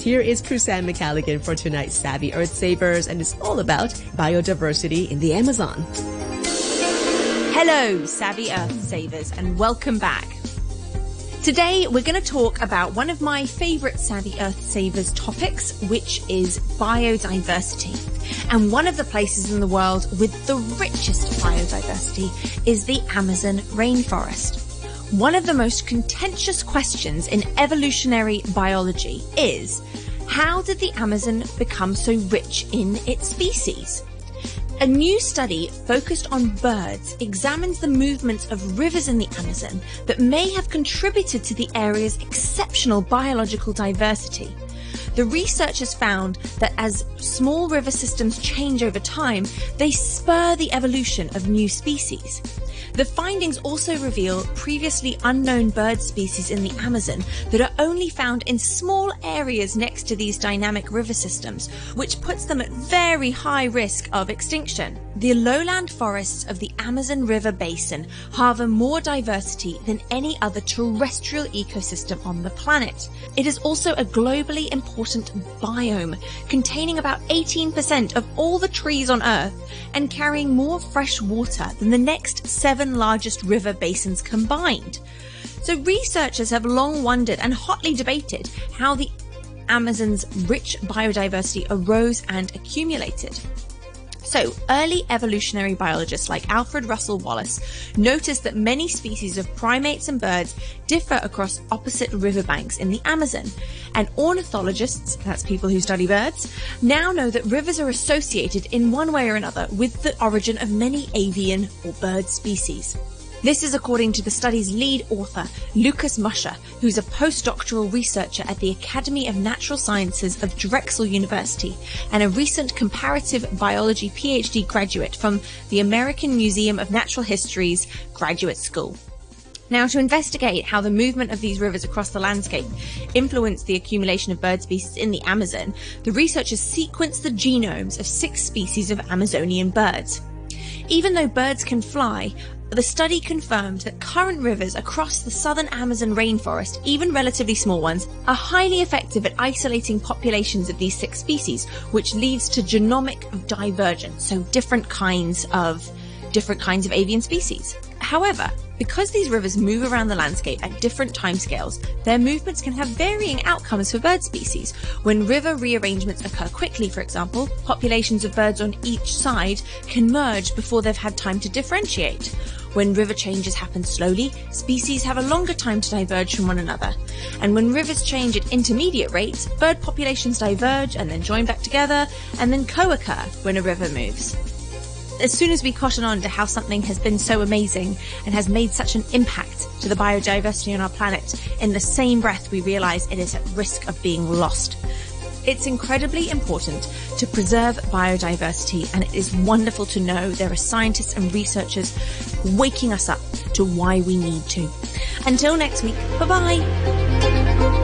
Here is Chrisanne McCalligan for tonight's Savvy Earth Savers, and it's all about biodiversity in the Amazon. Hello, Savvy Earth Savers, and welcome back. Today, we're going to talk about one of my favorite Savvy Earth Savers topics, which is biodiversity. And one of the places in the world with the richest biodiversity is the Amazon rainforest. One of the most contentious questions in evolutionary biology is, how did the Amazon become so rich in its species? A new study focused on birds examines the movements of rivers in the Amazon that may have contributed to the area's exceptional biological diversity. The researchers found that as small river systems change over time, they spur the evolution of new species. The findings also reveal previously unknown bird species in the Amazon that are only found in small areas next to these dynamic river systems, which puts them at very high risk of extinction. The lowland forests of the Amazon River Basin harbor more diversity than any other terrestrial ecosystem on the planet. It is also a globally important biome, containing about 18% of all the trees on Earth and carrying more fresh water than the next seven largest river basins combined. So researchers have long wondered and hotly debated how the Amazon's rich biodiversity arose and accumulated. So, early evolutionary biologists like Alfred Russel Wallace noticed that many species of primates and birds differ across opposite riverbanks in the Amazon. And ornithologists, that's people who study birds, now know that rivers are associated in one way or another with the origin of many avian or bird species. This is according to the study's lead author, Lukas Musher, who's a postdoctoral researcher at the Academy of Natural Sciences of Drexel University and a recent comparative biology PhD graduate from the American Museum of Natural History's Graduate School. Now, to investigate how the movement of these rivers across the landscape influenced the accumulation of bird species in the Amazon, the researchers sequenced the genomes of six species of Amazonian birds. Even though birds can fly, the study confirmed that current rivers across the southern Amazon rainforest, even relatively small ones, are highly effective at isolating populations of these six species, which leads to genomic divergence, so different kinds of different kinds of avian species. However, because these rivers move around the landscape at different timescales, their movements can have varying outcomes for bird species. When river rearrangements occur quickly, for example, populations of birds on each side can merge before they've had time to differentiate. When river changes happen slowly, species have a longer time to diverge from one another. And when rivers change at intermediate rates, bird populations diverge and then join back together and then co-occur when a river moves. As soon as we cotton on to how something has been so amazing and has made such an impact to the biodiversity on our planet, in the same breath we realize it is at risk of being lost. It's incredibly important to preserve biodiversity, and it is wonderful to know there are scientists and researchers waking us up to why we need to. Until next week, bye bye.